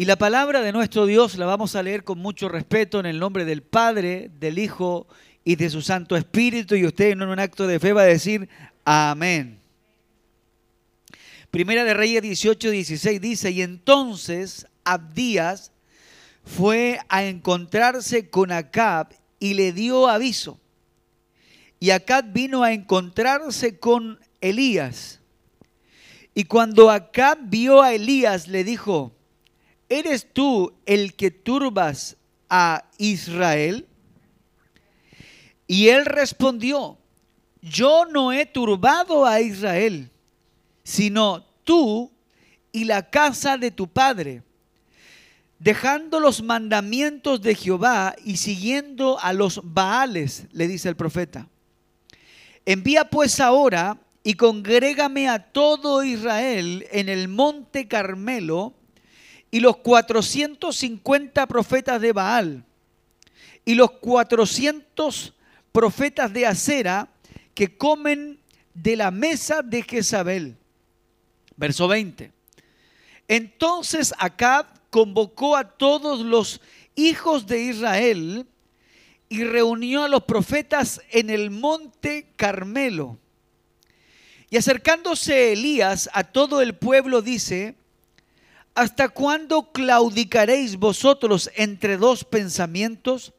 Y la palabra de nuestro Dios la vamos a leer con mucho respeto en el nombre del Padre, del Hijo y de su Santo Espíritu. Y usted en un acto de fe va a decir amén. Primera de Reyes 18, 16 dice, y entonces Abdías fue a encontrarse con Acab y le dio aviso. Y Acab vino a encontrarse con Elías. Y cuando Acab vio a Elías, le dijo, ¿eres tú el que turbas a Israel? Y él respondió, yo no he turbado a Israel, sino tú y la casa de tu padre dejando los mandamientos de Jehová y siguiendo a los Baales, le dice el profeta. Envía pues ahora y congrégame a todo Israel en el monte Carmelo y los 450 profetas de Baal y los 400 profetas de Acera que comen de la mesa de Jezabel. Verso 20. Entonces Acab convocó a todos los hijos de Israel y reunió a los profetas en el monte Carmelo. Y acercándose Elías a todo el pueblo dice, ¿hasta cuándo claudicaréis vosotros entre dos pensamientos?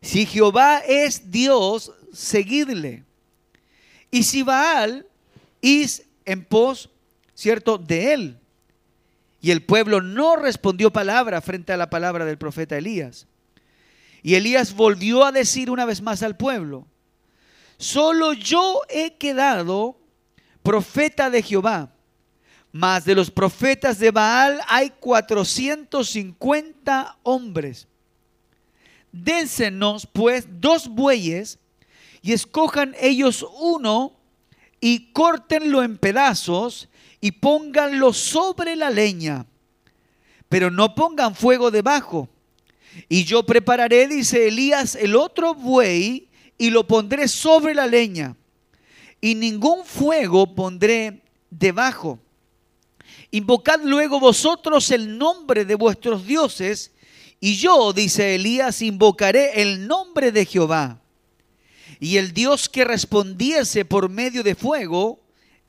Si Jehová es Dios, seguidle. Y si Baal, is en pos, ¿cierto?, de él. Y el pueblo no respondió palabra frente a la palabra del profeta Elías. Y Elías volvió a decir una vez más al pueblo, solo yo he quedado profeta de Jehová, mas de los profetas de Baal hay 450 hombres. Dénsenos pues dos bueyes y escojan ellos uno y córtenlo en pedazos y pónganlo sobre la leña, pero no pongan fuego debajo. Y yo prepararé, dice Elías, el otro buey y lo pondré sobre la leña, y ningún fuego pondré debajo. Invocad luego vosotros el nombre de vuestros dioses, y yo, dice Elías, invocaré el nombre de Jehová. Y el Dios que respondiese por medio de fuego,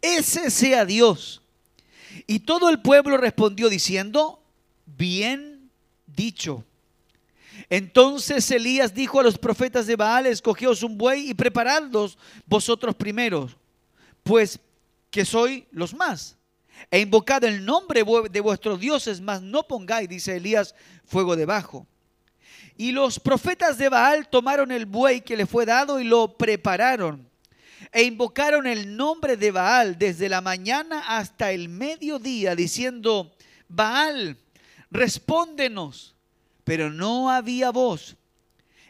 ese sea Dios. Y todo el pueblo respondió diciendo, bien dicho. Entonces Elías dijo a los profetas de Baal, escogeos un buey y preparadlos vosotros primeros, pues que soy los más. E invocad el nombre de vuestros dioses, mas no pongáis, dice Elías, fuego debajo. Y los profetas de Baal tomaron el buey que le fue dado y lo prepararon e invocaron el nombre de Baal desde la mañana hasta el mediodía, diciendo, Baal, respóndenos. Pero no había voz,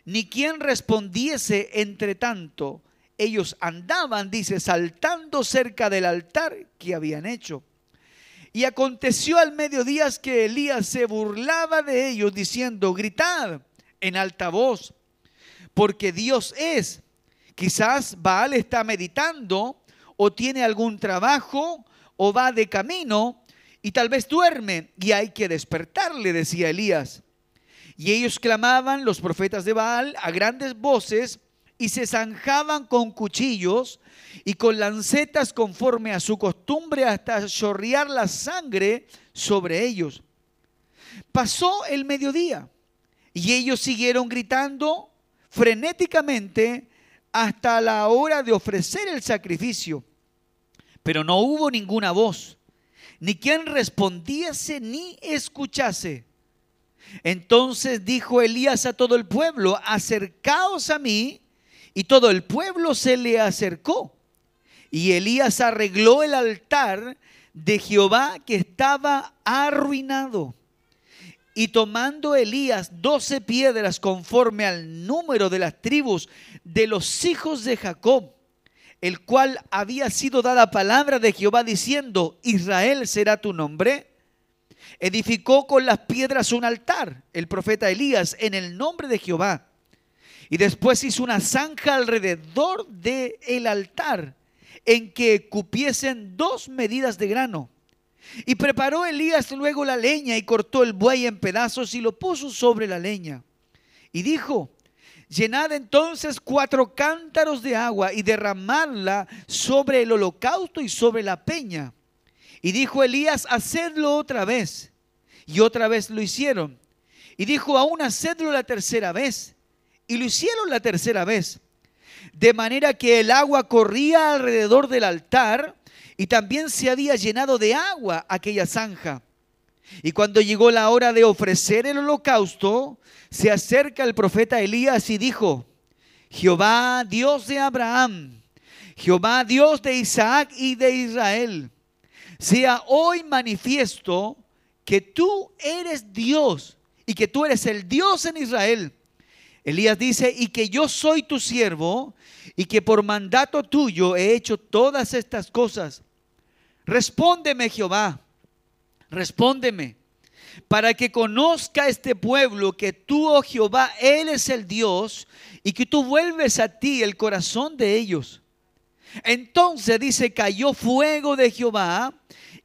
ni quien respondiese entre tanto. Ellos andaban, dice, saltando cerca del altar que habían hecho. Y aconteció al mediodía que Elías se burlaba de ellos, diciendo, gritad en alta voz, porque Dios es Quizás Baal está meditando o tiene algún trabajo o va de camino y tal vez duerme y hay que despertarle, decía Elías. Y ellos clamaban, los profetas de Baal, a grandes voces y se zanjaban con cuchillos y con lancetas conforme a su costumbre hasta chorrear la sangre sobre ellos. Pasó el mediodía y ellos siguieron gritando frenéticamente hasta la hora de ofrecer el sacrificio. Pero no hubo ninguna voz, ni quien respondiese ni escuchase. Entonces dijo Elías a todo el pueblo, acercaos a mí, y todo el pueblo se le acercó. Y Elías arregló el altar de Jehová que estaba arruinado y tomando Elías doce piedras conforme al número de las tribus de los hijos de Jacob, el cual había sido dada palabra de Jehová diciendo, Israel será tu nombre, edificó con las piedras un altar, el profeta Elías, en el nombre de Jehová. Y después hizo una zanja alrededor del el altar en que cupiesen dos medidas de grano Y preparó Elías luego la leña y cortó el buey en pedazos y lo puso sobre la leña. Y dijo, llenad entonces cuatro cántaros de agua y derramadla sobre el holocausto y sobre la peña. Y dijo Elías, hacedlo otra vez. Y otra vez lo hicieron. Y dijo, aún hacedlo la tercera vez. Y lo hicieron la tercera vez. De manera que el agua corría alrededor del altar y también se había llenado de agua aquella zanja. Y cuando llegó la hora de ofrecer el holocausto, se acerca el profeta Elías y dijo, Jehová Dios de Abraham, Jehová Dios de Isaac y de Israel, sea hoy manifiesto que tú eres Dios y que tú eres el Dios en Israel. Elías dice, y que yo soy tu siervo y que por mandato tuyo he hecho todas estas cosas. Respóndeme Jehová, respóndeme, para que conozca este pueblo que tú, oh Jehová, Él es el Dios y que tú vuelves a ti el corazón de ellos. Entonces dice, cayó fuego de Jehová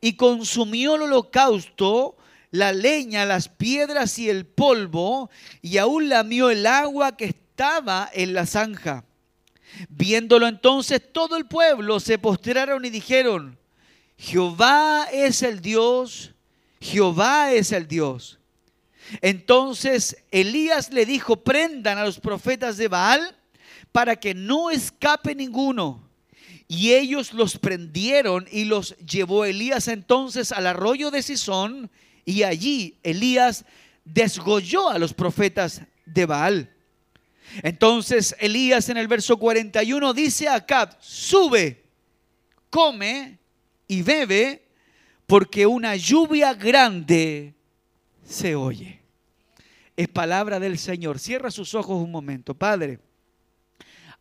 y consumió el holocausto, la leña, las piedras y el polvo, y aún lamió el agua que estaba en la zanja. Viéndolo entonces todo el pueblo se postraron y dijeron, Jehová es el Dios, Jehová es el Dios. Entonces Elías le dijo, prendan a los profetas de Baal para que no escape ninguno. Y ellos los prendieron y los llevó Elías entonces al arroyo de Sison y allí Elías desgolló a los profetas de Baal. Entonces Elías en el verso 41 dice a Acab, sube, come y bebe, porque una lluvia grande se oye. Es palabra del Señor. Cierra sus ojos un momento, Padre.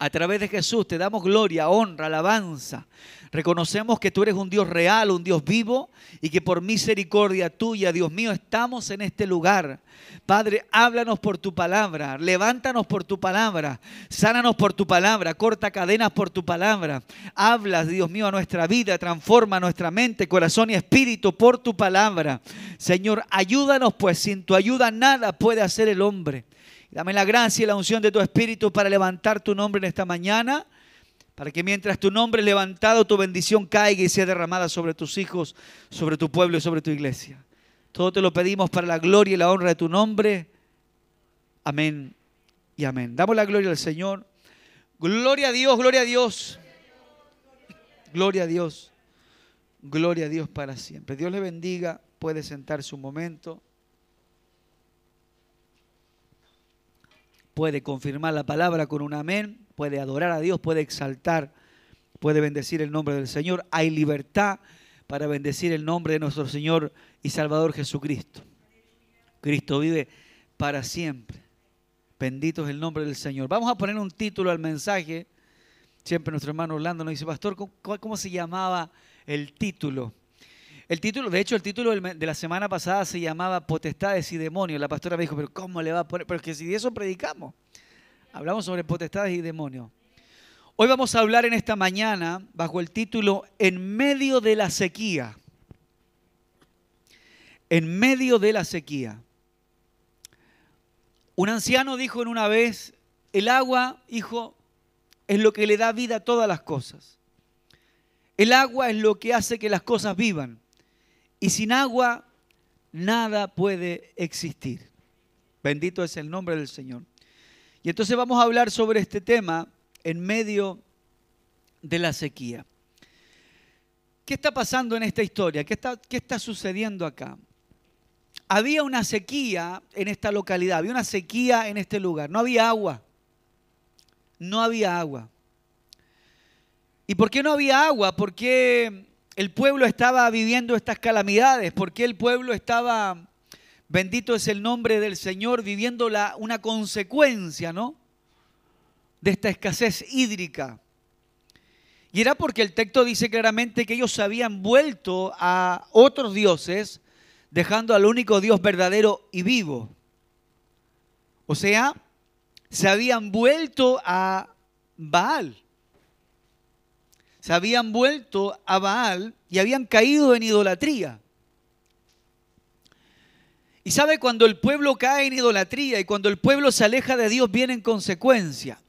A través de Jesús te damos gloria, honra, alabanza. Reconocemos que tú eres un Dios real, un Dios vivo y que por misericordia tuya, Dios mío, estamos en este lugar. Padre, háblanos por tu palabra, levántanos por tu palabra, sánanos por tu palabra, corta cadenas por tu palabra. Hablas, Dios mío, a nuestra vida, transforma nuestra mente, corazón y espíritu por tu palabra. Señor, ayúdanos, pues sin tu ayuda nada puede hacer el hombre. Dame la gracia y la unción de tu espíritu para levantar tu nombre en esta mañana para que mientras tu nombre es levantado, tu bendición caiga y sea derramada sobre tus hijos, sobre tu pueblo y sobre tu iglesia. Todo te lo pedimos para la gloria y la honra de tu nombre. Amén y amén. Damos la gloria al Señor. Gloria a Dios, gloria a Dios. Gloria a Dios. Gloria a Dios para siempre. Dios le bendiga. Puede sentarse un momento. Puede confirmar la palabra con un amén puede adorar a Dios, puede exaltar, puede bendecir el nombre del Señor. Hay libertad para bendecir el nombre de nuestro Señor y Salvador Jesucristo. Cristo vive para siempre. Bendito es el nombre del Señor. Vamos a poner un título al mensaje. Siempre nuestro hermano Orlando nos dice, pastor, ¿cómo, se llamaba el título? El título, de hecho, el título de la semana pasada se llamaba Potestades y Demonios. La pastora me dijo, pero ¿cómo le va a poner? Pero es que si de eso predicamos. Hablamos sobre potestades y demonios. Hoy vamos a hablar en esta mañana bajo el título En medio de la sequía. En medio de la sequía. Un anciano dijo en una vez, el agua, hijo, es lo que le da vida a todas las cosas. El agua es lo que hace que las cosas vivan. Y sin agua nada puede existir. Bendito es el nombre del Señor. Y entonces vamos a hablar sobre este tema en medio de la sequía. ¿Qué está pasando en esta historia? ¿Qué está, qué está sucediendo acá? Había una sequía en esta localidad, había una sequía en este lugar, no había agua, no había agua. ¿Y por qué no había agua? ¿Por qué el pueblo estaba viviendo estas calamidades? ¿Por qué el pueblo estaba Bendito es el nombre del Señor viviendo la, una consecuencia, ¿no? De esta escasez hídrica. Y era porque el texto dice claramente que ellos se habían vuelto a otros dioses, dejando al único Dios verdadero y vivo. O sea, se habían vuelto a Baal. Se habían vuelto a Baal y habían caído en idolatría. Y sabe, cuando el pueblo cae en idolatría y cuando el pueblo se aleja de Dios, viene en consecuencia.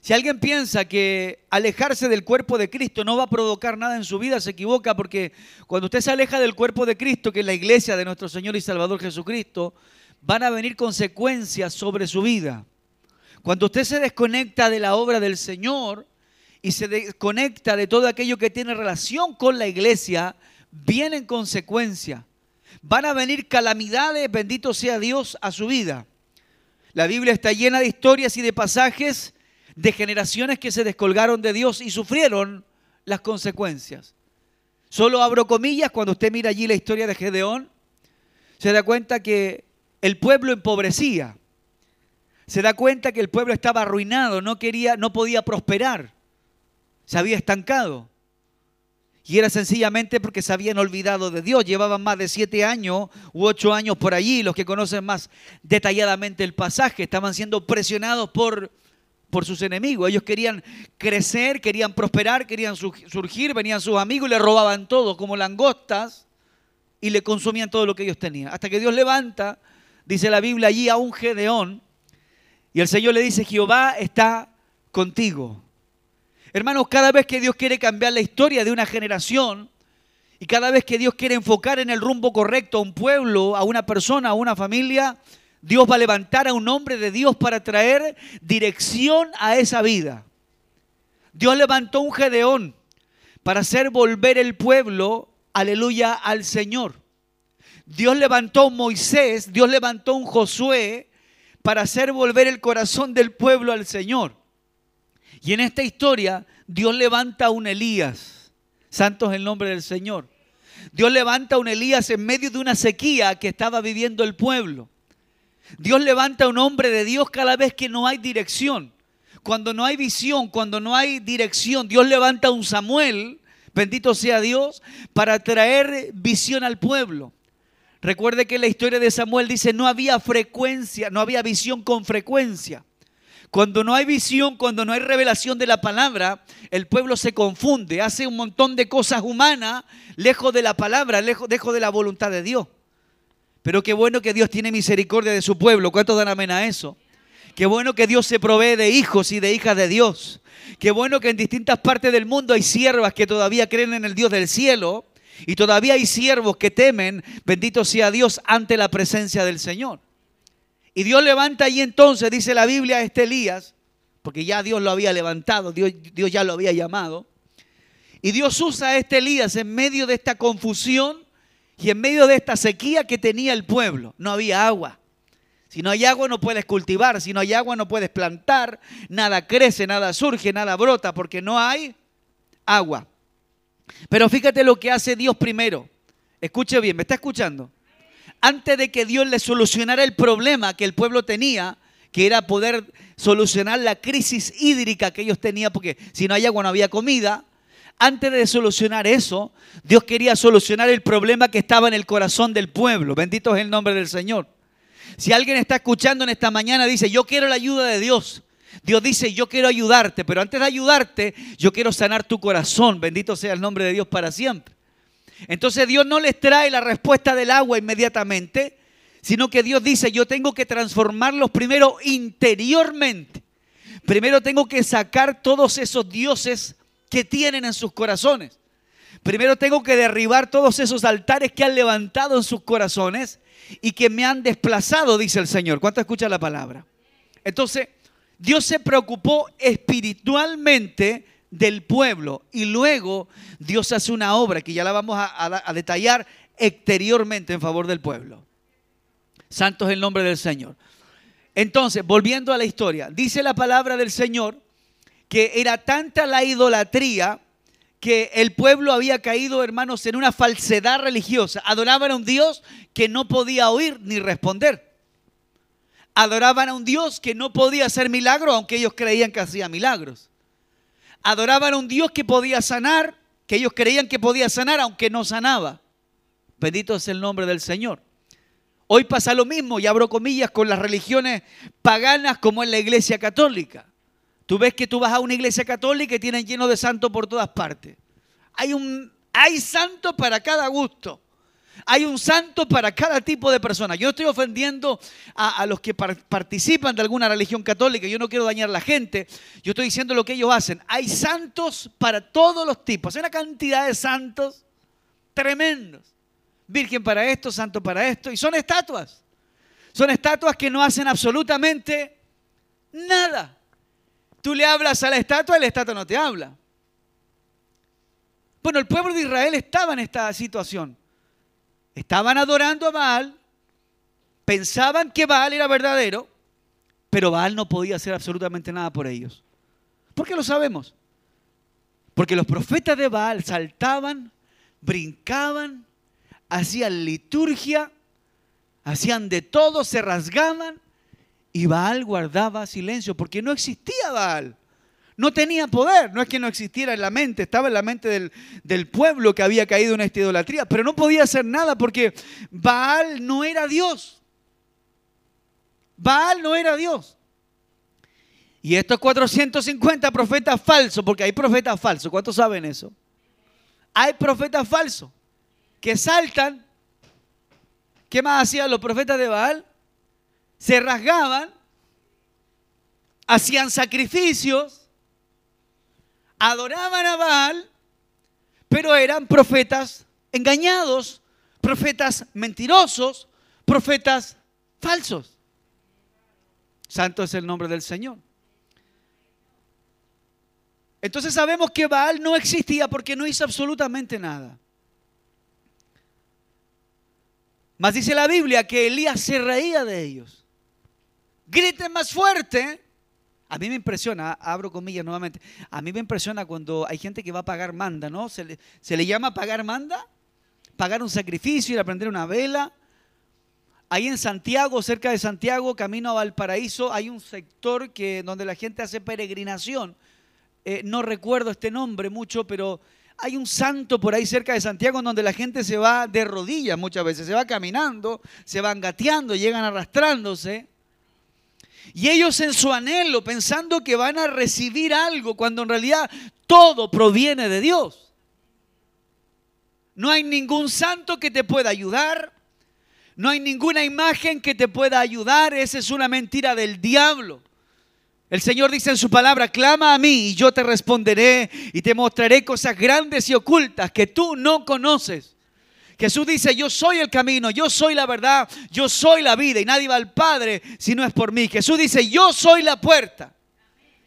Si alguien piensa que alejarse del cuerpo de Cristo no va a provocar nada en su vida, se equivoca porque cuando usted se aleja del cuerpo de Cristo, que es la iglesia de nuestro Señor y Salvador Jesucristo, van a venir consecuencias sobre su vida. Cuando usted se desconecta de la obra del Señor y se desconecta de todo aquello que tiene relación con la iglesia, vienen consecuencias. Van a venir calamidades, bendito sea Dios, a su vida. La Biblia está llena de historias y de pasajes de generaciones que se descolgaron de Dios y sufrieron las consecuencias. Solo abro comillas, cuando usted mira allí la historia de Gedeón, se da cuenta que el pueblo empobrecía. Se da cuenta que el pueblo estaba arruinado, no quería, no podía prosperar. Se había estancado. Y era sencillamente porque se habían olvidado de Dios. Llevaban más de siete años u ocho años por allí. Los que conocen más detalladamente el pasaje estaban siendo presionados por por sus enemigos. Ellos querían crecer, querían prosperar, querían surgir, venían sus amigos y le robaban todo como langostas y le consumían todo lo que ellos tenían. Hasta que Dios levanta, dice la Biblia allí a un Gedeón y el Señor le dice, Jehová está contigo. Hermanos, cada vez que Dios quiere cambiar la historia de una generación y cada vez que Dios quiere enfocar en el rumbo correcto a un pueblo, a una persona, a una familia, Dios va a levantar a un hombre de Dios para traer dirección a esa vida. Dios levantó un Gedeón para hacer volver el pueblo, aleluya, al Señor. Dios levantó un Moisés, Dios levantó un Josué para hacer volver el corazón del pueblo al Señor. Y en esta historia, Dios levanta a un Elías. Santo es el nombre del Señor. Dios levanta a un Elías en medio de una sequía que estaba viviendo el pueblo. Dios levanta a un hombre de Dios cada vez que no hay dirección. Cuando no hay visión, cuando no hay dirección, Dios levanta a un Samuel, bendito sea Dios, para traer visión al pueblo. Recuerde que la historia de Samuel dice, no había frecuencia, no había visión con frecuencia. Cuando no hay visión, cuando no hay revelación de la palabra, el pueblo se confunde, hace un montón de cosas humanas lejos de la palabra, lejos, de la voluntad de Dios. Pero qué bueno que Dios tiene misericordia de su pueblo. ¿Cuántos dan amén a eso? Qué bueno que Dios se provee de hijos y de hijas de Dios. Qué bueno que en distintas partes del mundo hay siervas que todavía creen en el Dios del cielo. Y todavía hay siervos que temen, bendito sea Dios, ante la presencia del Señor. Y Dios levanta ahí entonces, dice la Biblia, a este Elías, porque ya Dios lo había levantado, Dios, Dios ya lo había llamado. Y Dios usa a este Elías en medio de esta confusión y en medio de esta sequía que tenía el pueblo, no había agua. Si no hay agua no puedes cultivar, si no hay agua no puedes plantar, nada crece, nada surge, nada brota, porque no hay agua. Pero fíjate lo que hace Dios primero. Escuche bien, ¿me está escuchando? Antes de que Dios le solucionara el problema que el pueblo tenía, que era poder solucionar la crisis hídrica que ellos tenían, porque si no hay agua no había comida, antes de solucionar eso, Dios quería solucionar el problema que estaba en el corazón del pueblo. Bendito es el nombre del Señor. Si alguien está escuchando en esta mañana, dice, yo quiero la ayuda de Dios. Dios dice, yo quiero ayudarte, pero antes de ayudarte, yo quiero sanar tu corazón. Bendito sea el nombre de Dios para siempre. Entonces Dios no les trae la respuesta del agua inmediatamente, sino que Dios dice, yo tengo que transformarlos primero interiormente. Primero tengo que sacar todos esos dioses que tienen en sus corazones. Primero tengo que derribar todos esos altares que han levantado en sus corazones y que me han desplazado, dice el Señor. ¿Cuánto escucha la palabra? Entonces, Dios se preocupó espiritualmente del pueblo y luego Dios hace una obra que ya la vamos a, detallar exteriormente en favor del pueblo. Santo es el nombre del Señor. Entonces, volviendo a la historia, dice la palabra del Señor que era tanta la idolatría que el pueblo había caído, hermanos, en una falsedad religiosa. Adoraban a un Dios que no podía oír ni responder. Adoraban a un Dios que no podía hacer milagros, aunque ellos creían que hacía milagros. Adoraban a un Dios que podía sanar, que ellos creían que podía sanar, aunque no sanaba. Bendito es el nombre del Señor. Hoy pasa lo mismo, y abro comillas, con las religiones paganas como en la iglesia católica. Tú ves que tú vas a una iglesia católica y tienen lleno de santos por todas partes. Hay, un, hay santos para cada gusto. Hay un santo para cada tipo de persona. Yo estoy ofendiendo a, los que participan de alguna religión católica. Yo no quiero dañar a la gente. Yo estoy diciendo lo que ellos hacen. Hay santos para todos los tipos. Hay una cantidad de santos tremendos. Virgen para esto, santo para esto. Y son estatuas. Son estatuas que no hacen absolutamente nada. Tú le hablas a la estatua y la estatua no te habla. Bueno, el pueblo de Israel estaba en esta situación. Estaban adorando a Baal, pensaban que Baal era verdadero, pero Baal no podía hacer absolutamente nada por ellos. ¿Por qué lo sabemos? Porque los profetas de Baal saltaban, brincaban, hacían liturgia, hacían de todo, se rasgaban y Baal guardaba silencio porque no existía Baal. No tenía poder, no es que no existiera en la mente, estaba en la mente del, pueblo que había caído en esta idolatría, pero no podía hacer nada porque Baal no era Dios. Baal no era Dios. Y estos 450 profetas falsos, porque hay profetas falsos, ¿cuántos saben eso? Hay profetas falsos que saltan. ¿Qué más hacían los profetas de Baal? Se rasgaban, hacían sacrificios adoraban a Baal, pero eran profetas engañados, profetas mentirosos, profetas falsos. Santo es el nombre del Señor. Entonces sabemos que Baal no existía porque no hizo absolutamente nada. Mas dice la Biblia que Elías se reía de ellos. Griten más fuerte a mí me impresiona, abro comillas nuevamente, a mí me impresiona cuando hay gente que va a pagar manda, ¿no? Se le, llama pagar manda, pagar un sacrificio, ir a prender una vela. Ahí en Santiago, cerca de Santiago, camino a Valparaíso, hay un sector que, donde la gente hace peregrinación. Eh, no recuerdo este nombre mucho, pero hay un santo por ahí cerca de Santiago donde la gente se va de rodillas muchas veces, se va caminando, se van gateando, llegan arrastrándose. Y ellos en su anhelo, pensando que van a recibir algo, cuando en realidad todo proviene de Dios. No hay ningún santo que te pueda ayudar. No hay ninguna imagen que te pueda ayudar. Esa es una mentira del diablo. El Señor dice en su palabra, clama a mí y yo te responderé y te mostraré cosas grandes y ocultas que tú no conoces. Jesús dice, yo soy el camino, yo soy la verdad, yo soy la vida y nadie va al Padre si no es por mí. Jesús dice, yo soy la puerta.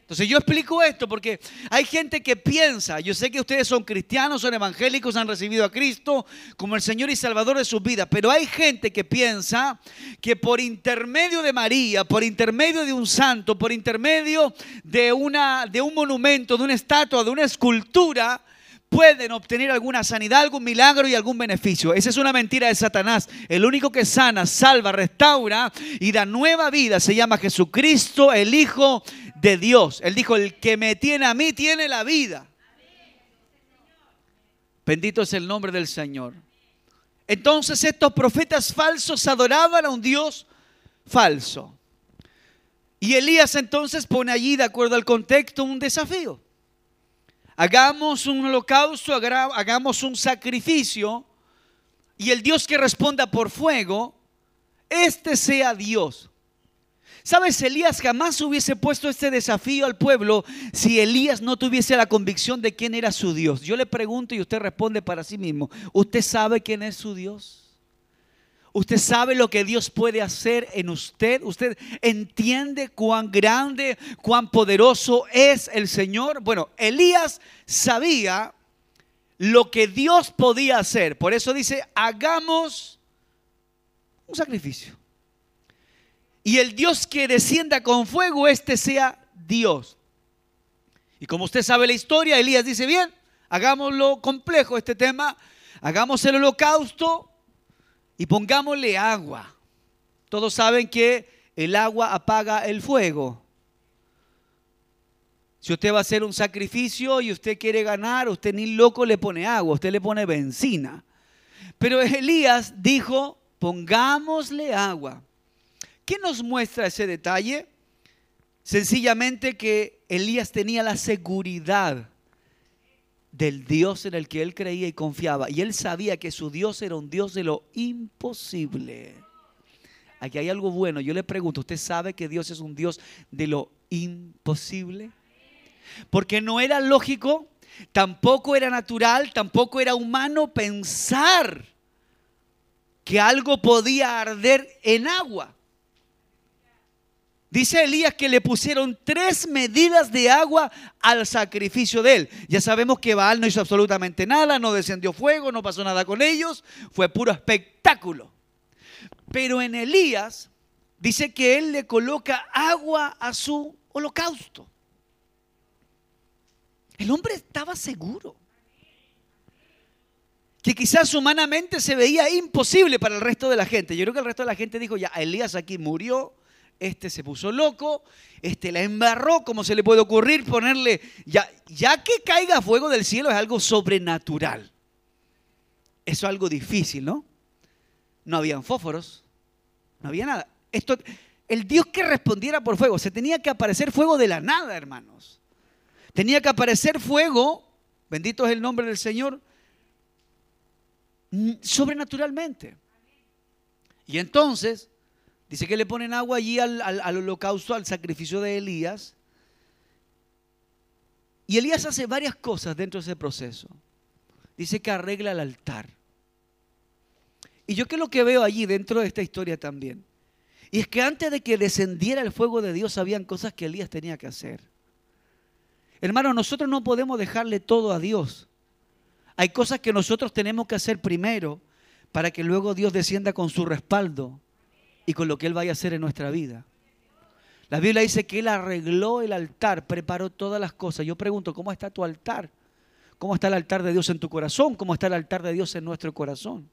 Entonces yo explico esto porque hay gente que piensa, yo sé que ustedes son cristianos, son evangélicos, han recibido a Cristo como el Señor y Salvador de sus vidas, pero hay gente que piensa que por intermedio de María, por intermedio de un santo, por intermedio de, una, de un monumento, de una estatua, de una escultura, pueden obtener alguna sanidad, algún milagro y algún beneficio. Esa es una mentira de Satanás. El único que sana, salva, restaura y da nueva vida se llama Jesucristo, el Hijo de Dios. Él dijo, el que me tiene a mí tiene la vida. Bendito es el nombre del Señor. Entonces estos profetas falsos adoraban a un Dios falso. Y Elías entonces pone allí, de acuerdo al contexto, un desafío hagamos un holocausto, hagamos un sacrificio, y el Dios que responda por fuego, este sea Dios. ¿Sabes? Elías jamás hubiese puesto este desafío al pueblo si Elías no tuviese la convicción de quién era su Dios. Yo le pregunto y usted responde para sí mismo. ¿Usted sabe quién es su Dios? Usted sabe lo que Dios puede hacer en usted. Usted entiende cuán grande, cuán poderoso es el Señor. Bueno, Elías sabía lo que Dios podía hacer. Por eso dice, hagamos un sacrificio. Y el Dios que descienda con fuego, este sea Dios. Y como usted sabe la historia, Elías dice, bien, hagámoslo complejo este tema, hagamos el holocausto y pongámosle agua. Todos saben que el agua apaga el fuego. Si usted va a hacer un sacrificio y usted quiere ganar, usted ni loco le pone agua, usted le pone benzina. Pero Elías dijo, pongámosle agua. ¿Qué nos muestra ese detalle? Sencillamente que Elías tenía la seguridad del Dios en el que él creía y confiaba. Y él sabía que su Dios era un Dios de lo imposible. Aquí hay algo bueno. Yo le pregunto, ¿usted sabe que Dios es un Dios de lo imposible? Porque no era lógico, tampoco era natural, tampoco era humano pensar que algo podía arder en agua. Dice Elías que le pusieron tres medidas de agua al sacrificio de él. Ya sabemos que Baal no hizo absolutamente nada, no descendió fuego, no pasó nada con ellos, fue puro espectáculo. Pero en Elías dice que él le coloca agua a su holocausto. El hombre estaba seguro que quizás humanamente se veía imposible para el resto de la gente. Yo creo que el resto de la gente dijo, ya, Elías aquí murió, este se puso loco, este la embarró, ¿cómo se le puede ocurrir ponerle, ya, que caiga fuego del cielo es algo sobrenatural. Eso es algo difícil, ¿no? No habían fósforos, no había nada. Esto, el Dios que respondiera por fuego, se tenía que aparecer fuego de la nada, hermanos. Tenía que aparecer fuego, bendito es el nombre del Señor, sobrenaturalmente. Y entonces, dice que le ponen agua allí al, holocausto, al sacrificio de Elías. Y Elías hace varias cosas dentro de ese proceso. Dice que arregla el altar. Y yo que lo que veo allí dentro de esta historia también. Y es que antes de que descendiera el fuego de Dios, habían cosas que Elías tenía que hacer. Hermano, nosotros no podemos dejarle todo a Dios. Hay cosas que nosotros tenemos que hacer primero para que luego Dios descienda con su respaldo y con lo que Él vaya a hacer en nuestra vida. La Biblia dice que Él arregló el altar, preparó todas las cosas. Yo pregunto, ¿cómo está tu altar? ¿Cómo está el altar de Dios en tu corazón? ¿Cómo está el altar de Dios en nuestro corazón?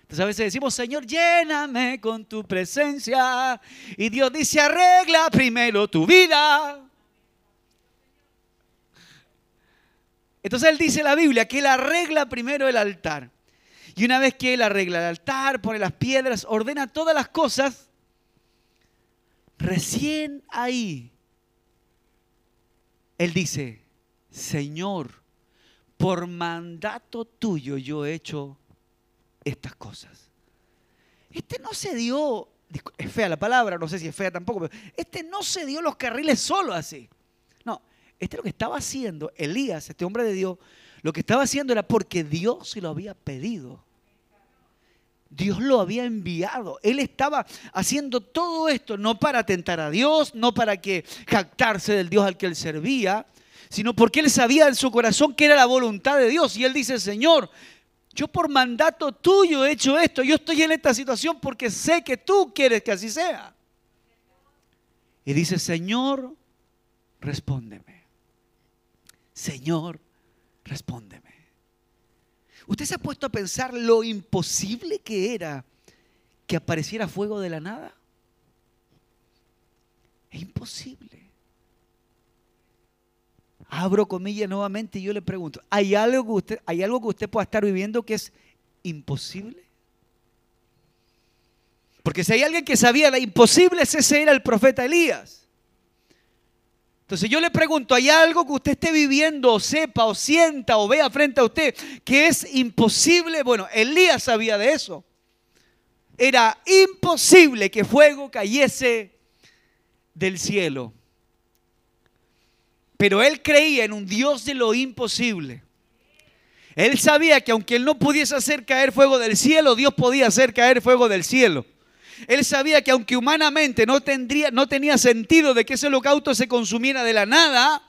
Entonces a veces decimos, Señor, lléname con tu presencia. Y Dios dice, arregla primero tu vida. Entonces él dice la Biblia que él arregla primero el altar. Y una vez que él arregla el altar, pone las piedras, ordena todas las cosas, recién ahí, él dice, Señor, por mandato tuyo yo he hecho estas cosas. Este no se dio, es fea la palabra, no sé si es fea tampoco, pero este no se dio los carriles solo así. Este lo que estaba haciendo, Elías, este hombre de Dios, lo que estaba haciendo era porque Dios se lo había pedido. Dios lo había enviado. Él estaba haciendo todo esto no para tentar a Dios, no para que jactarse del Dios al que él servía, sino porque él sabía en su corazón que era la voluntad de Dios. Y él dice, Señor, yo por mandato tuyo he hecho esto. Yo estoy en esta situación porque sé que tú quieres que así sea. Y dice, Señor, respóndeme. Señor, respóndeme. ¿Usted se ha puesto a pensar lo imposible que era que apareciera fuego de la nada? Es imposible. Abro comillas nuevamente y yo le pregunto, ¿hay algo que usted, ¿hay algo que usted pueda estar viviendo que es imposible? Porque si hay alguien que sabía la imposible, ese era el profeta Elías. Entonces yo le pregunto, ¿hay algo que usted esté viviendo o sepa o sienta o vea frente a usted que es imposible? Bueno, Elías sabía de eso. Era imposible que fuego cayese del cielo. Pero él creía en un Dios de lo imposible. Él sabía que aunque él no pudiese hacer caer fuego del cielo, Dios podía hacer caer fuego del cielo. Él sabía que aunque humanamente no, tendría, no tenía sentido de que ese holocausto se consumiera de la nada,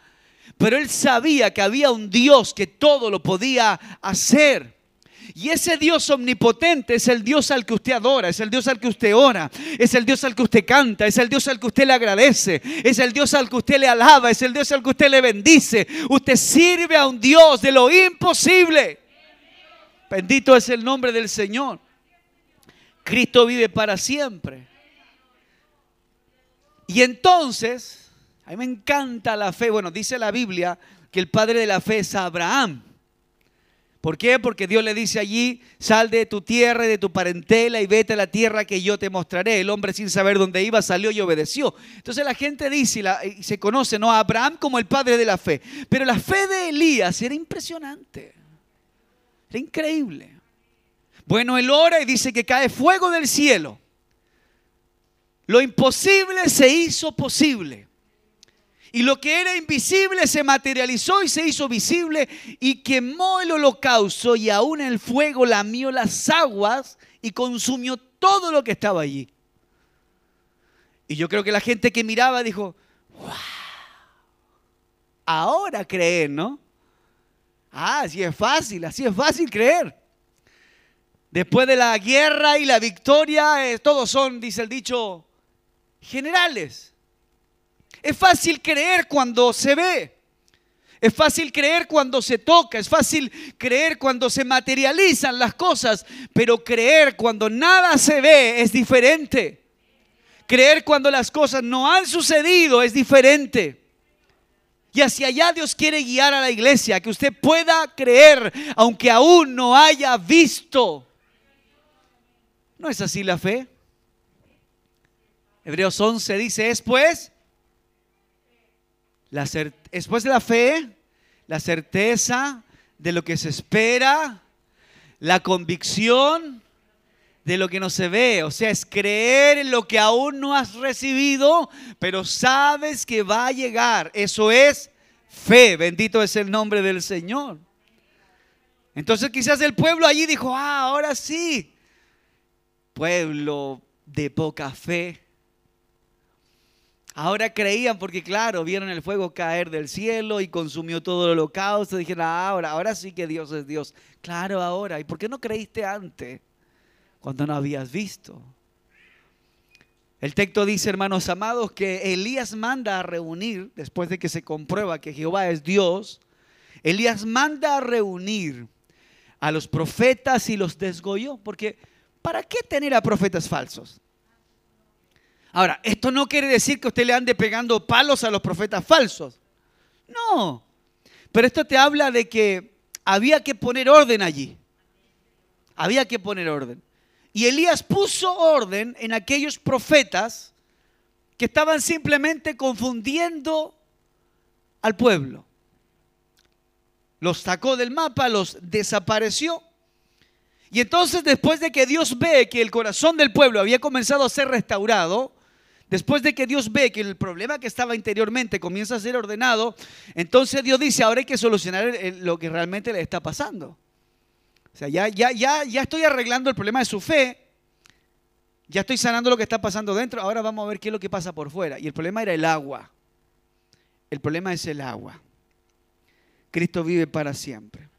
pero él sabía que había un Dios que todo lo podía hacer. Y ese Dios omnipotente es el Dios al que usted adora, es el Dios al que usted ora, es el Dios al que usted canta, es el Dios al que usted le agradece, es el Dios al que usted le alaba, es el Dios al que usted le bendice. Usted sirve a un Dios de lo imposible. Bendito es el nombre del Señor. Cristo vive para siempre. Y entonces, a mí me encanta la fe. Bueno, dice la Biblia que el padre de la fe es Abraham. ¿Por qué? Porque Dios le dice allí, sal de tu tierra y de tu parentela y vete a la tierra que yo te mostraré. El hombre sin saber dónde iba salió y obedeció. Entonces la gente dice y, se conoce ¿no? a Abraham como el padre de la fe. Pero la fe de Elías era impresionante. Era increíble. Bueno, él ora y dice que cae fuego del cielo. Lo imposible se hizo posible. Y lo que era invisible se materializó y se hizo visible y quemó el holocausto y aún el fuego lamió las aguas y consumió todo lo que estaba allí. Y yo creo que la gente que miraba dijo, wow, ahora creer, ¿no? Ah, así es fácil, así es fácil creer. Después de la guerra y la victoria, eh, todos son, dice el dicho, generales. Es fácil creer cuando se ve. Es fácil creer cuando se toca, es fácil creer cuando se materializan las cosas, pero creer cuando nada se ve es diferente. Creer cuando las cosas no han sucedido es diferente. Y hacia allá Dios quiere guiar a la iglesia, que usted pueda creer aunque aún no haya visto. ¿No es así la fe? Hebreos 11 dice, es pues después de la fe, la certeza de lo que se espera, la convicción de lo que no se ve. O sea, es creer en lo que aún no has recibido, pero sabes que va a llegar. Eso es fe. Bendito es el nombre del Señor. Entonces quizás el pueblo allí dijo, ah, ahora sí. Pueblo de poca fe. Ahora creían porque, claro, vieron el fuego caer del cielo y consumió todo el holocausto. Dijeron, ah, ahora, ahora sí que Dios es Dios. Claro, ahora. ¿Y por qué no creíste antes? Cuando no habías visto. El texto dice, hermanos amados, que Elías manda a reunir, después de que se comprueba que Jehová es Dios, Elías manda a reunir a los profetas y los desgolló. Porque, ¿para qué tener a profetas falsos? Ahora, esto no quiere decir que usted le ande pegando palos a los profetas falsos. No. Pero esto te habla de que había que poner orden allí. Había que poner orden. Y Elías puso orden en aquellos profetas que estaban simplemente confundiendo al pueblo. Los sacó del mapa, los desapareció. Y entonces después de que Dios ve que el corazón del pueblo había comenzado a ser restaurado, Después de que Dios ve que el problema que estaba interiormente comienza a ser ordenado, entonces Dios dice, ahora hay que solucionar lo que realmente le está pasando. O sea, ya, ya, ya, ya estoy arreglando el problema de su fe, ya estoy sanando lo que está pasando dentro, ahora vamos a ver qué es lo que pasa por fuera. Y el problema era el agua. El problema es el agua. Cristo vive para siempre.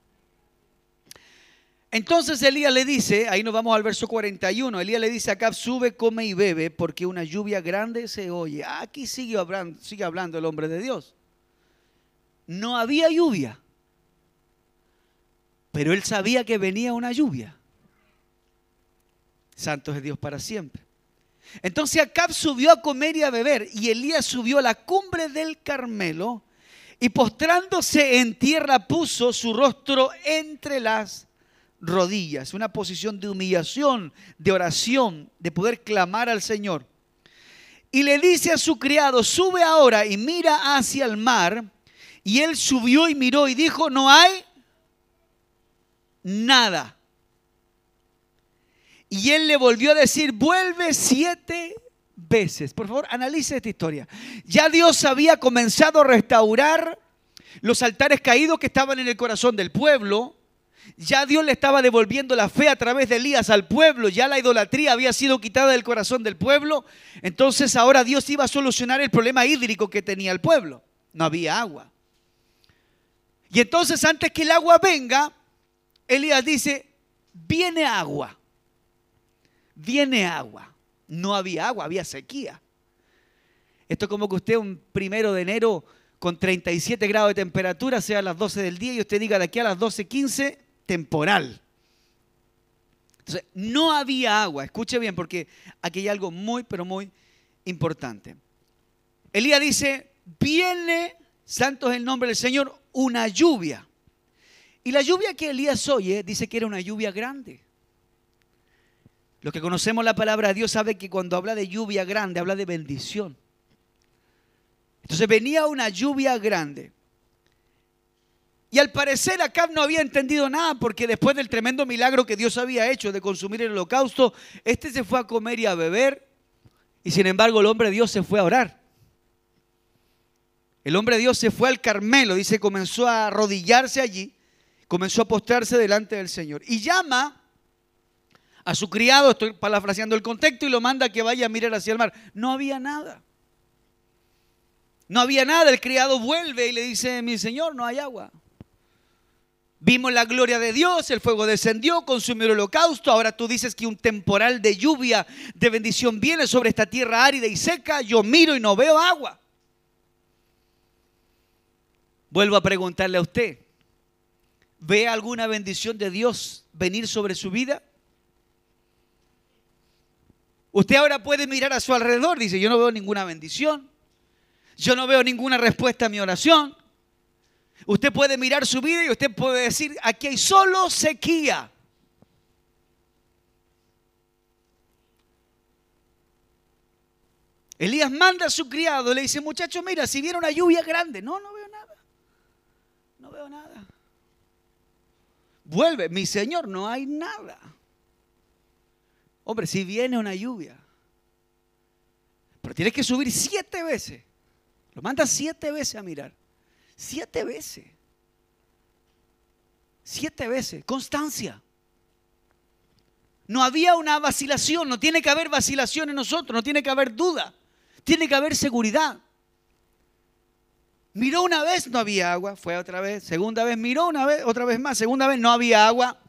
Entonces Elías le dice, ahí nos vamos al verso 41, Elías le dice a Acab, sube, come y bebe, porque una lluvia grande se oye. Aquí sigue hablando, el hombre de Dios. No había lluvia, pero él sabía que venía una lluvia. Santo es Dios para siempre. Entonces Acab subió a comer y a beber, y Elías subió a la cumbre del Carmelo, y postrándose en tierra puso su rostro entre las rodillas, una posición de humillación, de oración, de poder clamar al Señor. Y le dice a su criado, sube ahora y mira hacia el mar. Y él subió y miró y dijo, no hay nada. Y él le volvió a decir, vuelve siete veces. Por favor, analice esta historia. Ya Dios había comenzado a restaurar los altares caídos que estaban en el corazón del pueblo ya Dios le estaba devolviendo la fe a través de Elías al pueblo, ya la idolatría había sido quitada del corazón del pueblo, entonces ahora Dios iba a solucionar el problema hídrico que tenía el pueblo. No había agua. Y entonces antes que el agua venga, Elías dice, viene agua, viene agua. No había agua, había sequía. Esto es como que usted un primero de enero con 37 grados de temperatura, sea a las 12 del día, y usted diga de aquí a las 12.15 temporal. Entonces, no había agua. Escuche bien, porque aquí hay algo muy, pero muy importante. Elías dice, viene, santo es el nombre del Señor, una lluvia. Y la lluvia que Elías oye dice que era una lluvia grande. Los que conocemos la palabra de Dios saben que cuando habla de lluvia grande, habla de bendición. Entonces venía una lluvia grande. Y al parecer Acab no había entendido nada porque después del tremendo milagro que Dios había hecho de consumir el holocausto, este se fue a comer y a beber y sin embargo el hombre de Dios se fue a orar. El hombre de Dios se fue al Carmelo, dice, comenzó a arrodillarse allí, comenzó a postrarse delante del Señor y llama a su criado, estoy parafraseando el contexto, y lo manda a que vaya a mirar hacia el mar. No había nada. No había nada. El criado vuelve y le dice, mi señor, no hay agua. Vimos la gloria de Dios, el fuego descendió, consumió el holocausto. Ahora tú dices que un temporal de lluvia, de bendición viene sobre esta tierra árida y seca. Yo miro y no veo agua. Vuelvo a preguntarle a usted, ¿ve alguna bendición de Dios venir sobre su vida? Usted ahora puede mirar a su alrededor, dice, yo no veo ninguna bendición, yo no veo ninguna respuesta a mi oración, Usted puede mirar su vida y usted puede decir, aquí hay solo sequía. Elías manda a su criado, le dice, muchacho, mira, si viene una lluvia grande, no, no veo nada. No veo nada. Vuelve, mi señor, no hay nada. Hombre, si viene una lluvia, pero tienes que subir siete veces. Lo manda siete veces a mirar. Siete veces. Siete veces. Constancia. No había una vacilación, no tiene que haber vacilación en nosotros, no tiene que haber duda, tiene que haber seguridad. Miró una vez, no había agua, fue otra vez, segunda vez, miró una vez, otra vez más, segunda vez, no había agua.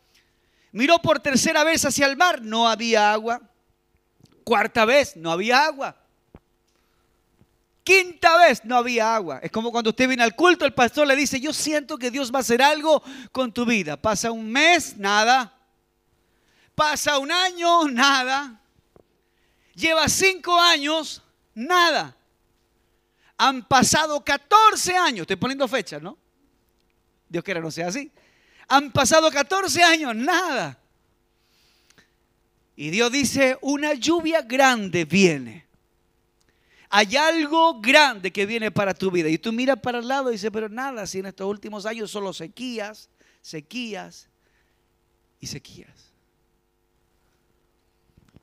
Miró por tercera vez hacia el mar, no había agua. Cuarta vez, no había agua. Quinta vez no había agua. Es como cuando usted viene al culto, el pastor le dice, yo siento que Dios va a hacer algo con tu vida. Pasa un mes, nada. Pasa un año, nada. Lleva cinco años, nada. Han pasado 14 años, estoy poniendo fechas, ¿no? Dios quiera no sea así. Han pasado 14 años, nada. Y Dios dice, una lluvia grande viene hay algo grande que viene para tu vida. Y tú miras para el lado y dices, pero nada, si en estos últimos años solo sequías, sequías y sequías.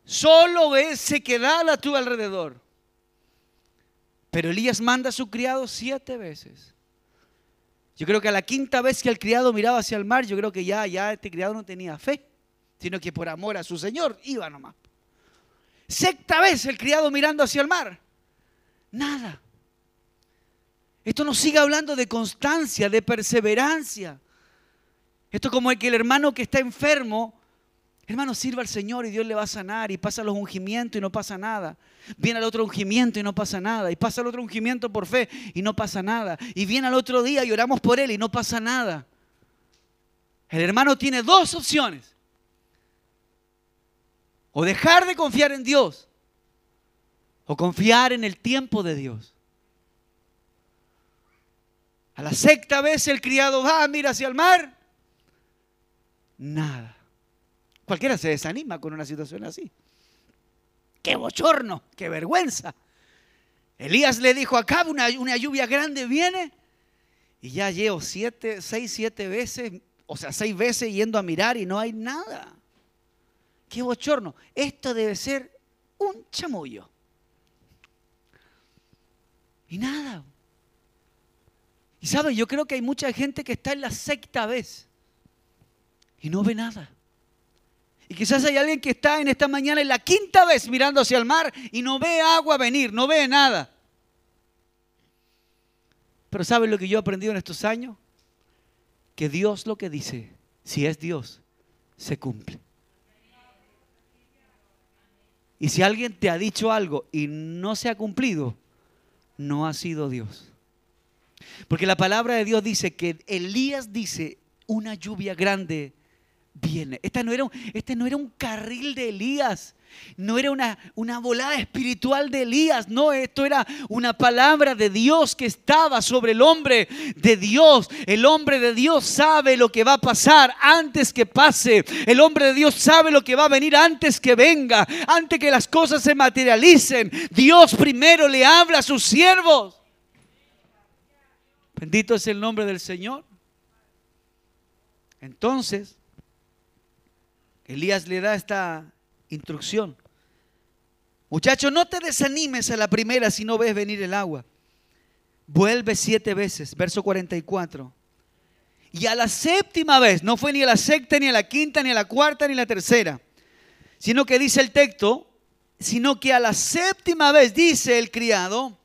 Solo ves sequedad a tu alrededor. Pero Elías manda a su criado siete veces. Yo creo que a la quinta vez que el criado miraba hacia el mar, yo creo que ya, ya este criado no tenía fe, sino que por amor a su Señor iba nomás. Sexta vez el criado mirando hacia el mar. Nada. Esto nos sigue hablando de constancia, de perseverancia. Esto es como el que el hermano que está enfermo, hermano, sirva al Señor y Dios le va a sanar y pasa los ungimientos y no pasa nada. Viene al otro ungimiento y no pasa nada. Y pasa al otro ungimiento por fe y no pasa nada. Y viene al otro día y oramos por él y no pasa nada. El hermano tiene dos opciones. O dejar de confiar en Dios o confiar en el tiempo de Dios. A la sexta vez el criado va, mira hacia el mar. Nada. Cualquiera se desanima con una situación así. ¡Qué bochorno! ¡Qué vergüenza! Elías le dijo, acá una, una lluvia grande viene. Y ya llevo siete, seis, siete veces, o sea, seis veces yendo a mirar y no hay nada. ¡Qué bochorno! Esto debe ser un chamullo. Y nada. Y sabe, yo creo que hay mucha gente que está en la sexta vez y no ve nada. Y quizás hay alguien que está en esta mañana en la quinta vez mirando hacia el mar y no ve agua venir, no ve nada. Pero ¿sabe lo que yo he aprendido en estos años? Que Dios lo que dice, si es Dios, se cumple. Y si alguien te ha dicho algo y no se ha cumplido, no ha sido Dios. Porque la palabra de Dios dice que Elías dice, una lluvia grande viene. Esta no era un, este no era un carril de Elías. No era una, una volada espiritual de Elías, no, esto era una palabra de Dios que estaba sobre el hombre de Dios. El hombre de Dios sabe lo que va a pasar antes que pase. El hombre de Dios sabe lo que va a venir antes que venga, antes que las cosas se materialicen. Dios primero le habla a sus siervos. Bendito es el nombre del Señor. Entonces, Elías le da esta instrucción. Muchacho, no te desanimes a la primera si no ves venir el agua. Vuelve siete veces, verso 44. Y a la séptima vez, no fue ni a la sexta, ni a la quinta, ni a la cuarta, ni a la tercera, sino que dice el texto, sino que a la séptima vez, dice el criado,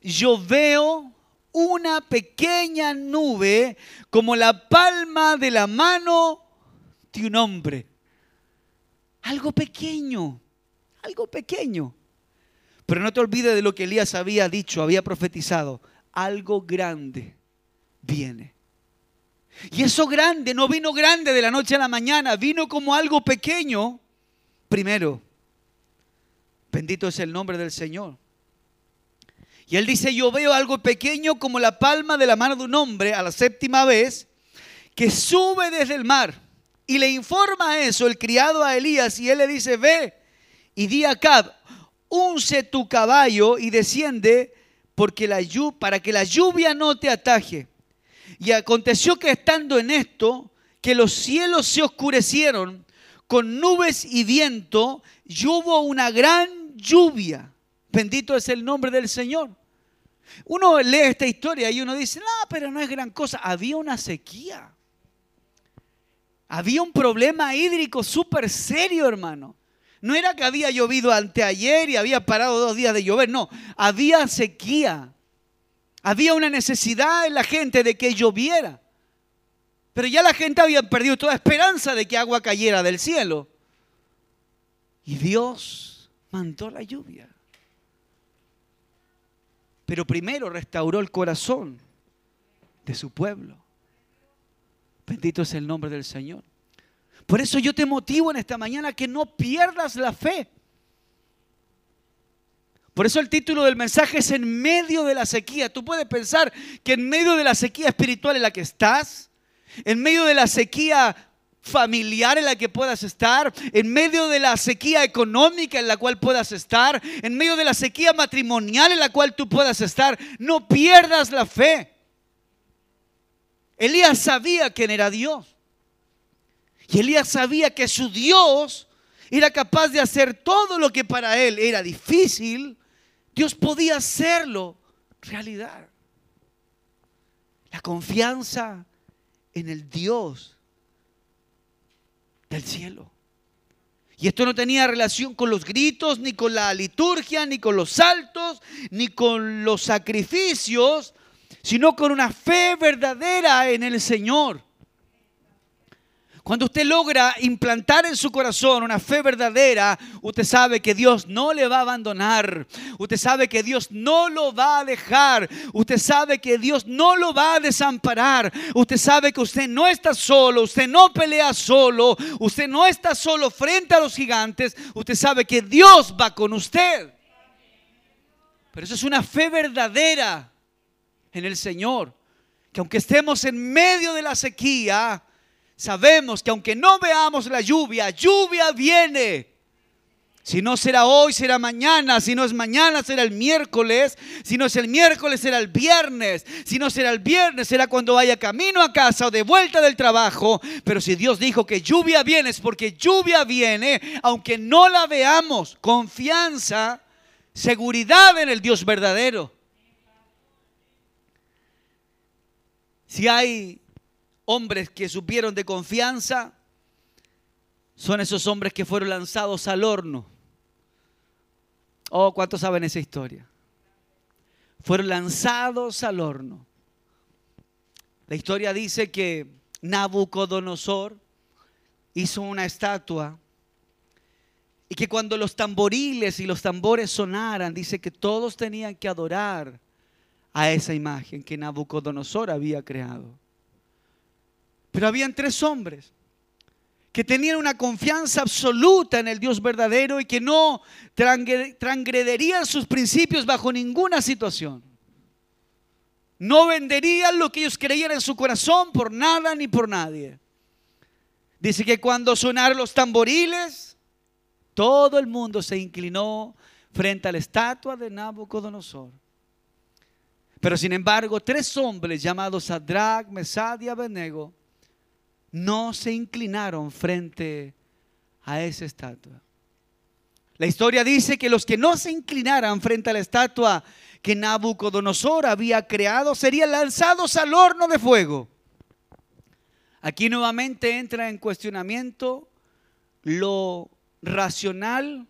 yo veo una pequeña nube como la palma de la mano de un hombre. Algo pequeño, algo pequeño. Pero no te olvides de lo que Elías había dicho, había profetizado. Algo grande viene. Y eso grande no vino grande de la noche a la mañana, vino como algo pequeño. Primero, bendito es el nombre del Señor. Y él dice, yo veo algo pequeño como la palma de la mano de un hombre a la séptima vez que sube desde el mar. Y le informa eso el criado a Elías y él le dice, ve y di a Acab, unce tu caballo y desciende porque la para que la lluvia no te ataje. Y aconteció que estando en esto, que los cielos se oscurecieron con nubes y viento, y hubo una gran lluvia. Bendito es el nombre del Señor. Uno lee esta historia y uno dice, no, pero no es gran cosa. Había una sequía. Había un problema hídrico súper serio, hermano. No era que había llovido anteayer y había parado dos días de llover, no, había sequía. Había una necesidad en la gente de que lloviera. Pero ya la gente había perdido toda esperanza de que agua cayera del cielo. Y Dios mandó la lluvia. Pero primero restauró el corazón de su pueblo. Bendito es el nombre del Señor. Por eso yo te motivo en esta mañana que no pierdas la fe. Por eso el título del mensaje es En medio de la sequía. Tú puedes pensar que en medio de la sequía espiritual en la que estás, en medio de la sequía familiar en la que puedas estar, en medio de la sequía económica en la cual puedas estar, en medio de la sequía matrimonial en la cual tú puedas estar, no pierdas la fe. Elías sabía quién era Dios. Y Elías sabía que su Dios era capaz de hacer todo lo que para él era difícil. Dios podía hacerlo realidad. La confianza en el Dios del cielo. Y esto no tenía relación con los gritos, ni con la liturgia, ni con los saltos, ni con los sacrificios, sino con una fe verdadera en el Señor. Cuando usted logra implantar en su corazón una fe verdadera, usted sabe que Dios no le va a abandonar. Usted sabe que Dios no lo va a dejar. Usted sabe que Dios no lo va a desamparar. Usted sabe que usted no está solo. Usted no pelea solo. Usted no está solo frente a los gigantes. Usted sabe que Dios va con usted. Pero eso es una fe verdadera en el Señor. Que aunque estemos en medio de la sequía, sabemos que aunque no veamos la lluvia, lluvia viene. Si no será hoy, será mañana. Si no es mañana, será el miércoles. Si no es el miércoles, será el viernes. Si no será el viernes, será cuando vaya camino a casa o de vuelta del trabajo. Pero si Dios dijo que lluvia viene, es porque lluvia viene, aunque no la veamos. Confianza, seguridad en el Dios verdadero. Si hay hombres que supieron de confianza, son esos hombres que fueron lanzados al horno. Oh, ¿cuántos saben esa historia? Fueron lanzados al horno. La historia dice que Nabucodonosor hizo una estatua y que cuando los tamboriles y los tambores sonaran, dice que todos tenían que adorar a esa imagen que Nabucodonosor había creado. Pero habían tres hombres. que tenían una confianza absoluta en el Dios verdadero y que no transgrederían sus principios bajo ninguna situación. No venderían lo que ellos creían en su corazón por nada ni por nadie. Dice que cuando sonaron los tamboriles, todo el mundo se inclinó frente a la estatua de Nabucodonosor. Pero sin embargo, tres hombres llamados Sadrach, Mesad y Abednego no se inclinaron frente a esa estatua. La historia dice que los que no se inclinaran frente a la estatua que Nabucodonosor había creado serían lanzados al horno de fuego. Aquí nuevamente entra en cuestionamiento lo racional,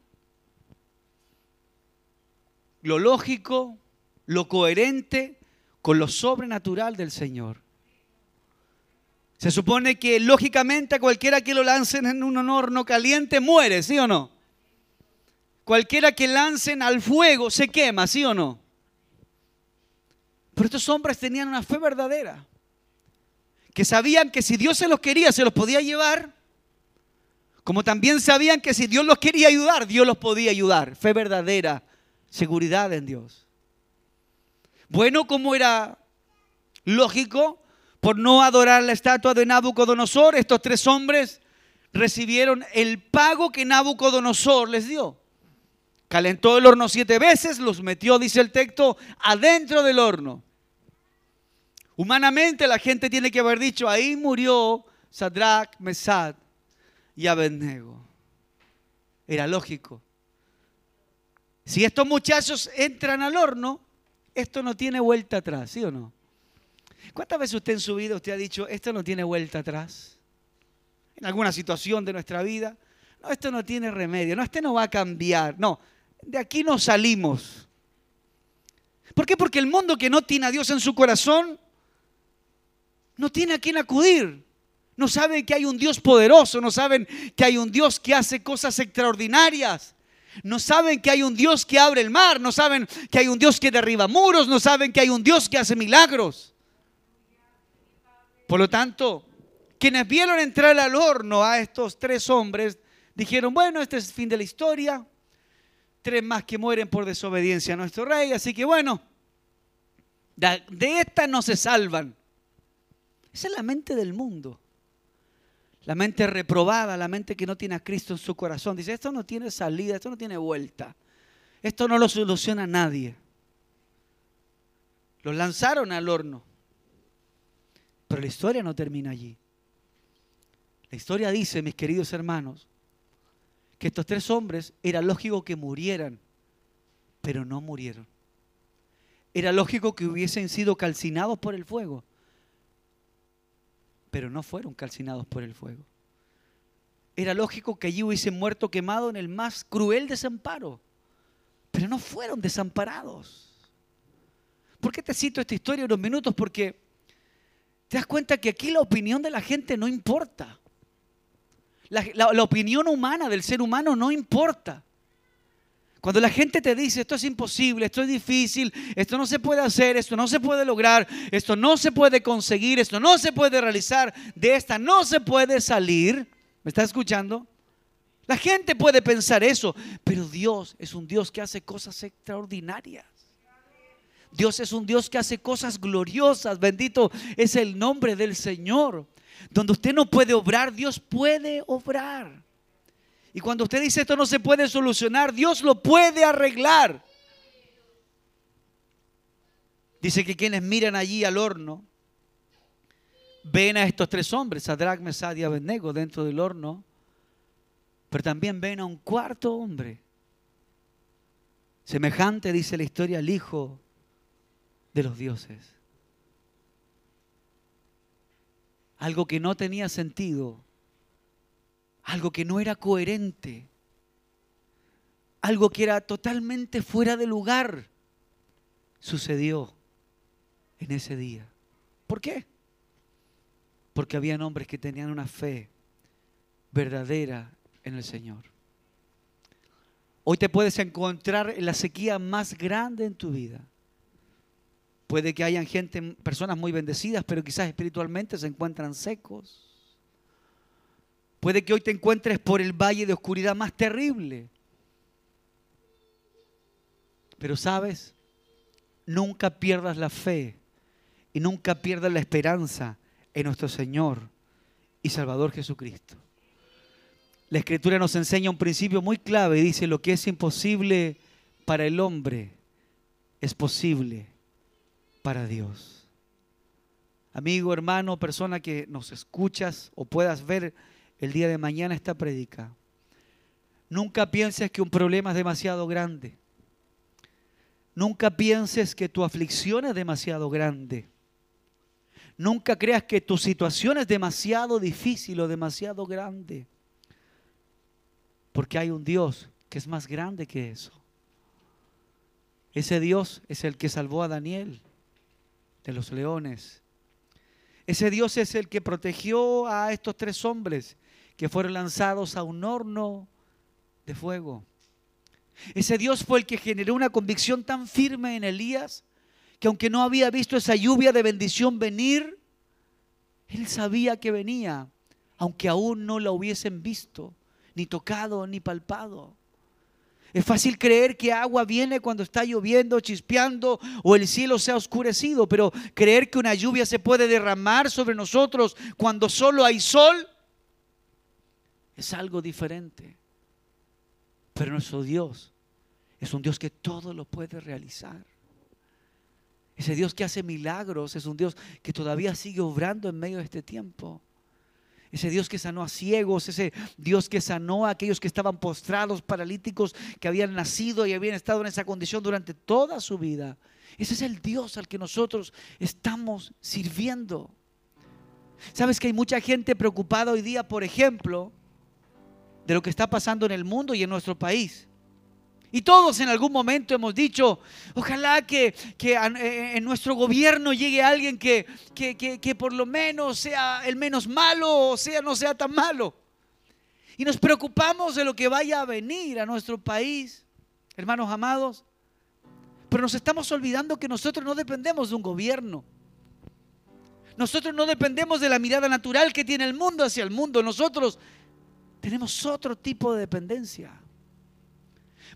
lo lógico, lo coherente con lo sobrenatural del Señor. Se supone que lógicamente a cualquiera que lo lancen en un horno caliente muere, ¿sí o no? Cualquiera que lancen al fuego se quema, ¿sí o no? Pero estos hombres tenían una fe verdadera, que sabían que si Dios se los quería, se los podía llevar, como también sabían que si Dios los quería ayudar, Dios los podía ayudar. Fe verdadera, seguridad en Dios. Bueno, como era lógico, por no adorar la estatua de Nabucodonosor, estos tres hombres recibieron el pago que Nabucodonosor les dio. Calentó el horno siete veces, los metió, dice el texto, adentro del horno. Humanamente la gente tiene que haber dicho, ahí murió Sadrach, Mesad y Abednego. Era lógico. Si estos muchachos entran al horno, esto no tiene vuelta atrás, ¿sí o no? ¿Cuántas veces usted en su vida usted ha dicho, esto no tiene vuelta atrás? En alguna situación de nuestra vida. No, esto no tiene remedio. No, este no va a cambiar. No, de aquí no salimos. ¿Por qué? Porque el mundo que no tiene a Dios en su corazón no tiene a quién acudir. No saben que hay un Dios poderoso, no saben que hay un Dios que hace cosas extraordinarias. No saben que hay un Dios que abre el mar, no saben que hay un Dios que derriba muros, no saben que hay un Dios que hace milagros. Por lo tanto, quienes vieron entrar al horno a estos tres hombres, dijeron, bueno, este es el fin de la historia, tres más que mueren por desobediencia a nuestro rey, así que bueno, de esta no se salvan. Esa es la mente del mundo. La mente reprobada, la mente que no tiene a Cristo en su corazón. Dice, esto no tiene salida, esto no tiene vuelta. Esto no lo soluciona nadie. Los lanzaron al horno. Pero la historia no termina allí. La historia dice, mis queridos hermanos, que estos tres hombres era lógico que murieran, pero no murieron. Era lógico que hubiesen sido calcinados por el fuego, pero no fueron calcinados por el fuego. Era lógico que allí hubiesen muerto quemado en el más cruel desamparo, pero no fueron desamparados. ¿Por qué te cito esta historia unos minutos? Porque te das cuenta que aquí la opinión de la gente no importa. La, opinión humana del ser humano no importa. Cuando la gente te dice esto es imposible, esto es difícil, esto no se puede hacer, esto no se puede lograr, esto no se puede conseguir, esto no se puede realizar, de esta no se puede salir, ¿me estás escuchando? La gente puede pensar eso, pero Dios es un Dios que hace cosas extraordinarias. Dios es un Dios que hace cosas gloriosas. Bendito es el nombre del Señor. Donde usted no puede obrar, Dios puede obrar. Y cuando usted dice esto no se puede solucionar, Dios lo puede arreglar. Dice que quienes miran allí al horno ven a estos tres hombres, Sadrach, Mesad y Abednego dentro del horno, pero también ven a un cuarto hombre, semejante, dice la historia, al hijo de los dioses. Algo que no tenía sentido, algo que no era coherente, algo que era totalmente fuera de lugar, sucedió en ese día. ¿Por qué? Porque habían hombres que tenían una fe verdadera en el Señor. Hoy te puedes encontrar en la sequía más grande en tu vida. Puede que hayan gente, personas muy bendecidas, pero quizás espiritualmente se encuentran secos. Puede que hoy te encuentres por el valle de oscuridad más terrible. Pero sabes, nunca pierdas la fe y nunca pierdas la esperanza en nuestro Señor y Salvador Jesucristo. La Escritura nos enseña un principio muy clave y dice, lo que es imposible para el hombre es posible para Dios. Amigo, hermano, persona que nos escuchas o puedas ver el día de mañana esta prédica, nunca pienses que un problema es demasiado grande. Nunca pienses que tu aflicción es demasiado grande. Nunca creas que tu situación es demasiado difícil o demasiado grande. Porque hay un Dios que es más grande que eso. Ese Dios es el que salvó a Daniel de los leones. Ese Dios es el que protegió a estos tres hombres que fueron lanzados a un horno de fuego. Ese Dios fue el que generó una convicción tan firme en Elías que aunque no había visto esa lluvia de bendición venir, él sabía que venía, aunque aún no la hubiesen visto, ni tocado, ni palpado. Es fácil creer que agua viene cuando está lloviendo, chispeando o el cielo se ha oscurecido, pero creer que una lluvia se puede derramar sobre nosotros cuando solo hay sol es algo diferente. Pero nuestro Dios es un Dios que todo lo puede realizar. Ese Dios que hace milagros es un Dios que todavía sigue obrando en medio de este tiempo. Ese Dios que sanó a ciegos, ese Dios que sanó a aquellos que estaban postrados, paralíticos, que habían nacido y habían estado en esa condición durante toda su vida. Ese es el Dios al que nosotros estamos sirviendo. Sabes que hay mucha gente preocupada hoy día, por ejemplo, de lo que está pasando en el mundo y en nuestro país. Y todos en algún momento hemos dicho, ojalá que, eh, en nuestro gobierno llegue alguien que, que, por lo menos sea el menos malo o sea no sea tan malo. Y nos preocupamos de lo que vaya a venir a nuestro país, hermanos amados. Pero nos estamos olvidando que nosotros no dependemos de un gobierno. Nosotros no dependemos de la mirada natural que tiene el mundo hacia el mundo. Nosotros tenemos otro tipo de dependencia.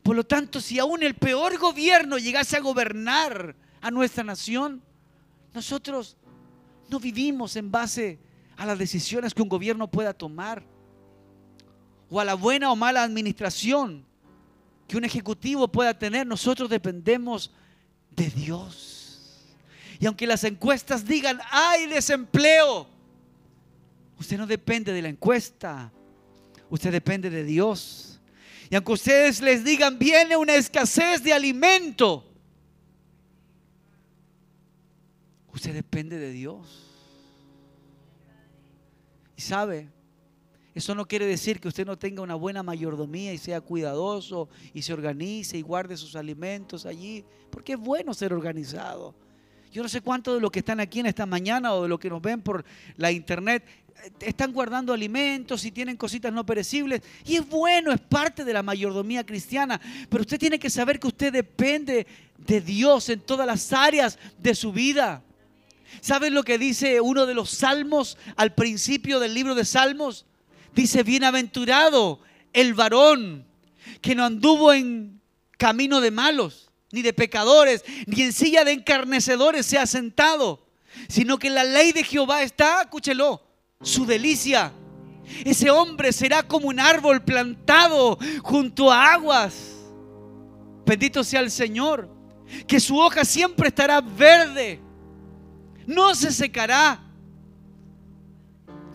Por lo tanto, si aún el peor gobierno llegase a gobernar a nuestra nación, nosotros no vivimos en base a las decisiones que un gobierno pueda tomar o a la buena o mala administración que un ejecutivo pueda tener. Nosotros dependemos de Dios. Y aunque las encuestas digan, hay desempleo, usted no depende de la encuesta. Usted depende de Dios. Y aunque ustedes les digan, viene una escasez de alimento, usted depende de Dios. Y sabe, eso no quiere decir que usted no tenga una buena mayordomía y sea cuidadoso y se organice y guarde sus alimentos allí, porque es bueno ser organizado. Yo no sé cuánto de los que están aquí en esta mañana o de los que nos ven por la internet están guardando alimentos y tienen cositas no perecibles. Y es bueno, es parte de la mayordomía cristiana. Pero usted tiene que saber que usted depende de Dios en todas las áreas de su vida. ¿Saben lo que dice uno de los salmos al principio del libro de Salmos? Dice, bienaventurado el varón que no anduvo en camino de malos, ni de pecadores, ni en silla de encarnecedores se ha sentado, sino que la ley de Jehová está, escúchelo, su delicia. Ese hombre será como un árbol plantado junto a aguas. Bendito sea el Señor, que su hoja siempre estará verde, no se secará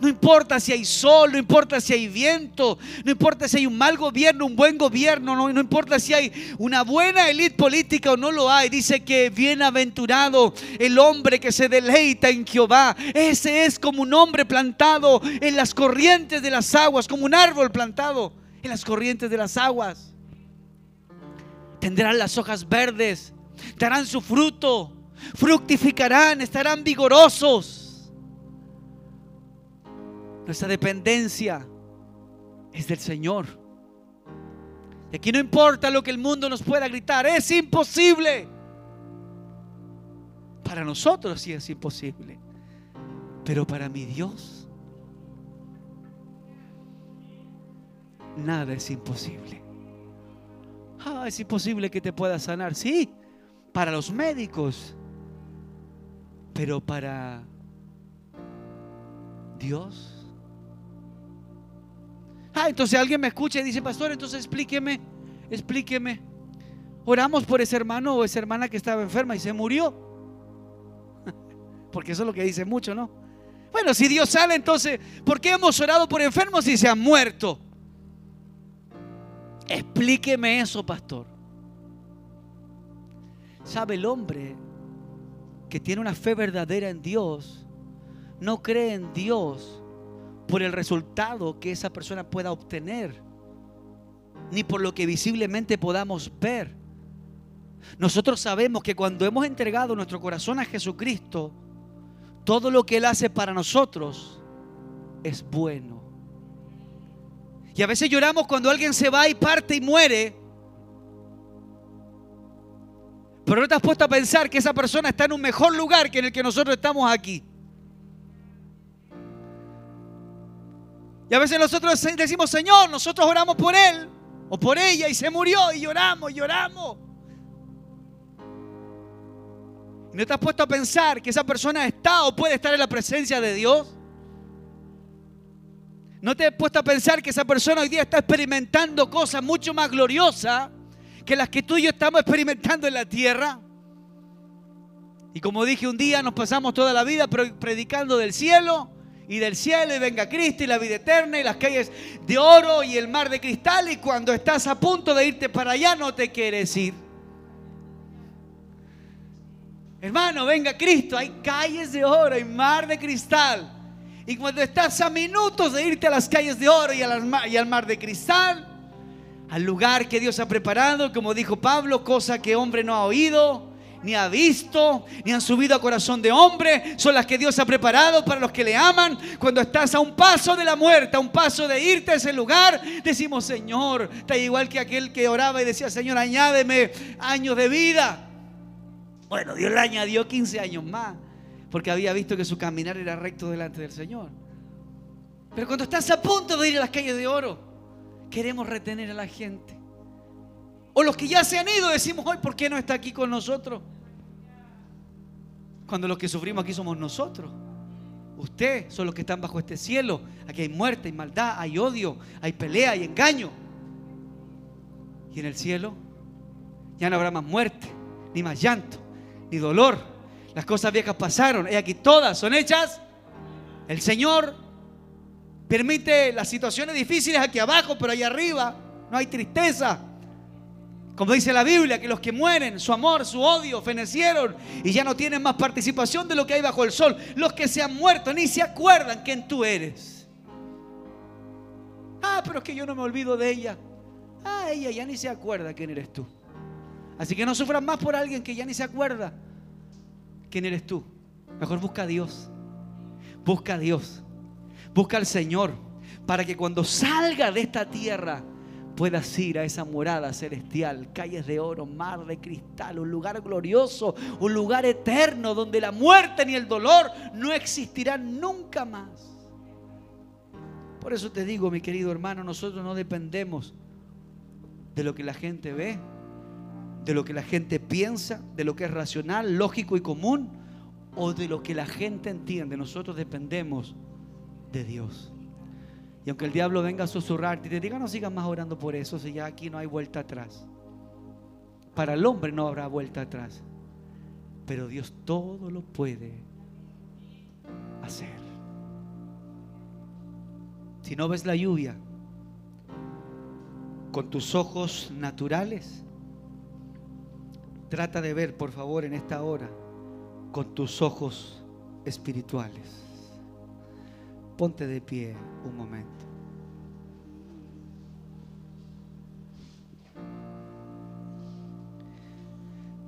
no importa si hay sol, no importa si hay viento, no importa si hay un mal gobierno, un buen gobierno, no, no importa si hay una buena élite política o no lo hay. Dice que bienaventurado el hombre que se deleita en Jehová. Ese es como un hombre plantado en las corrientes de las aguas, como un árbol plantado en las corrientes de las aguas. Tendrán las hojas verdes, darán su fruto, fructificarán, estarán vigorosos nuestra dependencia es del Señor. Y aquí no importa lo que el mundo nos pueda gritar, es imposible. Para nosotros sí es imposible. Pero para mi Dios nada es imposible. Ah, es imposible que te pueda sanar. Sí, para los médicos. Pero para Dios. Ah, entonces alguien me escucha y dice, pastor, entonces explíqueme, explíqueme. Oramos por ese hermano o esa hermana que estaba enferma y se murió. Porque eso es lo que dice mucho, ¿no? Bueno, si Dios sale, entonces, ¿por qué hemos orado por enfermos y se han muerto? Explíqueme eso, pastor. ¿Sabe el hombre que tiene una fe verdadera en Dios? No cree en Dios por el resultado que esa persona pueda obtener, ni por lo que visiblemente podamos ver. Nosotros sabemos que cuando hemos entregado nuestro corazón a Jesucristo, todo lo que Él hace para nosotros es bueno. Y a veces lloramos cuando alguien se va y parte y muere. Pero no te has puesto a pensar que esa persona está en un mejor lugar que en el que nosotros estamos aquí. Y a veces nosotros decimos, Señor, nosotros oramos por él o por ella y se murió y lloramos, lloramos. ¿Y no te has puesto a pensar que esa persona está o puede estar en la presencia de Dios? ¿No te has puesto a pensar que esa persona hoy día está experimentando cosas mucho más gloriosas que las que tú y yo estamos experimentando en la tierra? Y como dije un día, nos pasamos toda la vida predicando del cielo y del cielo y venga Cristo y la vida eterna y las calles de oro y el mar de cristal y cuando estás a punto de irte para allá no te quieres ir. Hermano, venga Cristo, hay calles de oro y mar de cristal. Y cuando estás a minutos de irte a las calles de oro y, al mar de cristal, al lugar que Dios ha preparado, como dijo Pablo, cosa que hombre no ha oído, ni ha visto, ni han subido a corazón de hombre, son las que Dios ha preparado para los que le aman. Cuando estás a un paso de la muerte, a un paso de irte a ese lugar, decimos, Señor, está igual que aquel que oraba y decía, Señor, añádeme años de vida. Bueno, Dios le añadió 15 años más porque había visto que su caminar era recto delante del Señor. Pero cuando estás a punto de ir a las calles de oro, queremos retener a la gente. O los que ya se han ido decimos, hoy, ¿por qué no está aquí con nosotros? Cuando los que sufrimos aquí somos nosotros. Usted son los que están bajo este cielo. Aquí hay muerte, hay maldad, hay odio, hay pelea, hay engaño. Y en el cielo ya no habrá más muerte, ni más llanto, ni dolor, las cosas viejas pasaron. Y aquí todas son hechas. El Señor permite las situaciones difíciles aquí abajo, pero allá arriba no hay tristeza. Como dice la Biblia, que los que mueren, su amor, su odio, fenecieron y ya no tienen más participación de lo que hay bajo el sol. Los que se han muerto ni se acuerdan quién tú eres. Ah, pero es que yo no me olvido de ella. Ah, ella ya ni se acuerda quién eres tú. Así que no sufran más por alguien que ya ni se acuerda. ¿Quién eres tú? Mejor busca a Dios. Busca a Dios. Busca al Señor para que cuando salga de esta tierra puedas ir a esa morada celestial, calles de oro, mar de cristal, un lugar glorioso, un lugar eterno donde la muerte ni el dolor no existirán nunca más. Por eso te digo, mi querido hermano, nosotros no dependemos de lo que la gente ve, de lo que la gente piensa, de lo que es racional, lógico y común, o de lo que la gente entiende. Nosotros dependemos de Dios. Y aunque el diablo venga a susurrarte y te diga, no sigas más orando por eso, si ya aquí no hay vuelta atrás. Para el hombre no habrá vuelta atrás. Pero Dios todo lo puede hacer. Si no ves la lluvia con tus ojos naturales, Trata de ver, por favor, en esta hora con tus ojos espirituales. Ponte de pie un momento.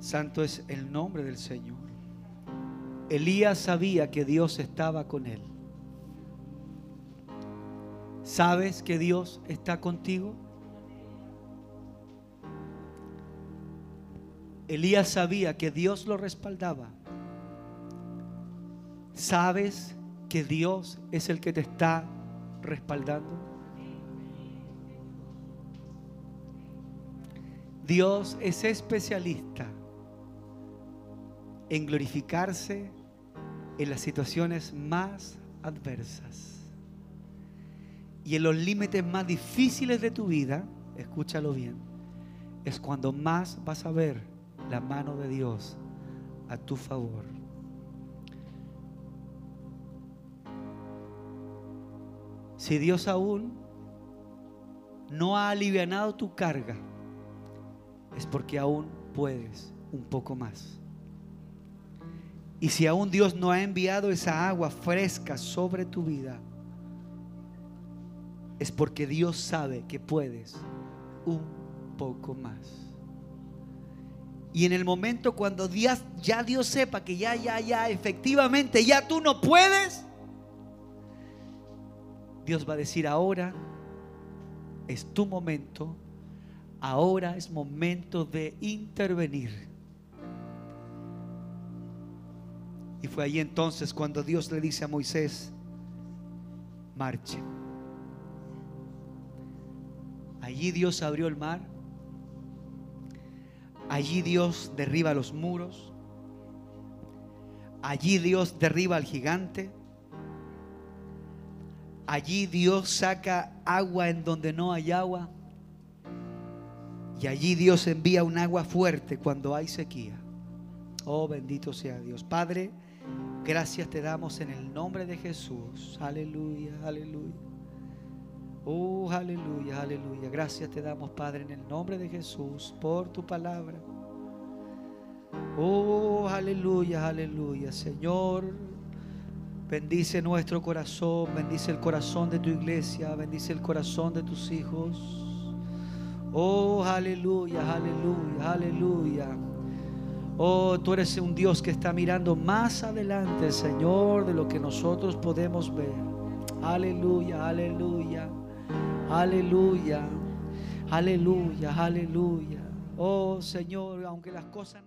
Santo es el nombre del Señor. Elías sabía que Dios estaba con él. ¿Sabes que Dios está contigo? Elías sabía que Dios lo respaldaba. ¿Sabes que Dios es el que te está respaldando? Dios es especialista en glorificarse en las situaciones más adversas. Y en los límites más difíciles de tu vida, escúchalo bien, es cuando más vas a ver la mano de Dios a tu favor. Si Dios aún no ha alivianado tu carga, es porque aún puedes un poco más. Y si aún Dios no ha enviado esa agua fresca sobre tu vida, es porque Dios sabe que puedes un poco más. Y en el momento cuando ya Dios sepa que ya, ya, ya, efectivamente, ya tú no puedes, Dios va a decir ahora es tu momento, ahora es momento de intervenir. Fue ahí entonces cuando Dios le dice a Moisés, marche. Allí Dios abrió el mar. Allí Dios derriba los muros. Allí Dios derriba al gigante. Allí Dios saca agua en donde no hay agua. Y allí Dios envía un agua fuerte cuando hay sequía. Oh, bendito sea Dios. Padre, gracias te damos en el nombre de Jesús. Aleluya, aleluya. Oh, aleluya, aleluya. Gracias te damos, Padre, en el nombre de Jesús, por tu palabra. Oh, aleluya, aleluya. Señor, bendice nuestro corazón, bendice el corazón de tu iglesia, bendice el corazón de tus hijos. Oh, aleluya, aleluya, aleluya. Oh, tú eres un Dios que está mirando más adelante, Señor, de lo que nosotros podemos ver. Aleluya, aleluya, aleluya, aleluya, aleluya. Oh, Señor, aunque las cosas no...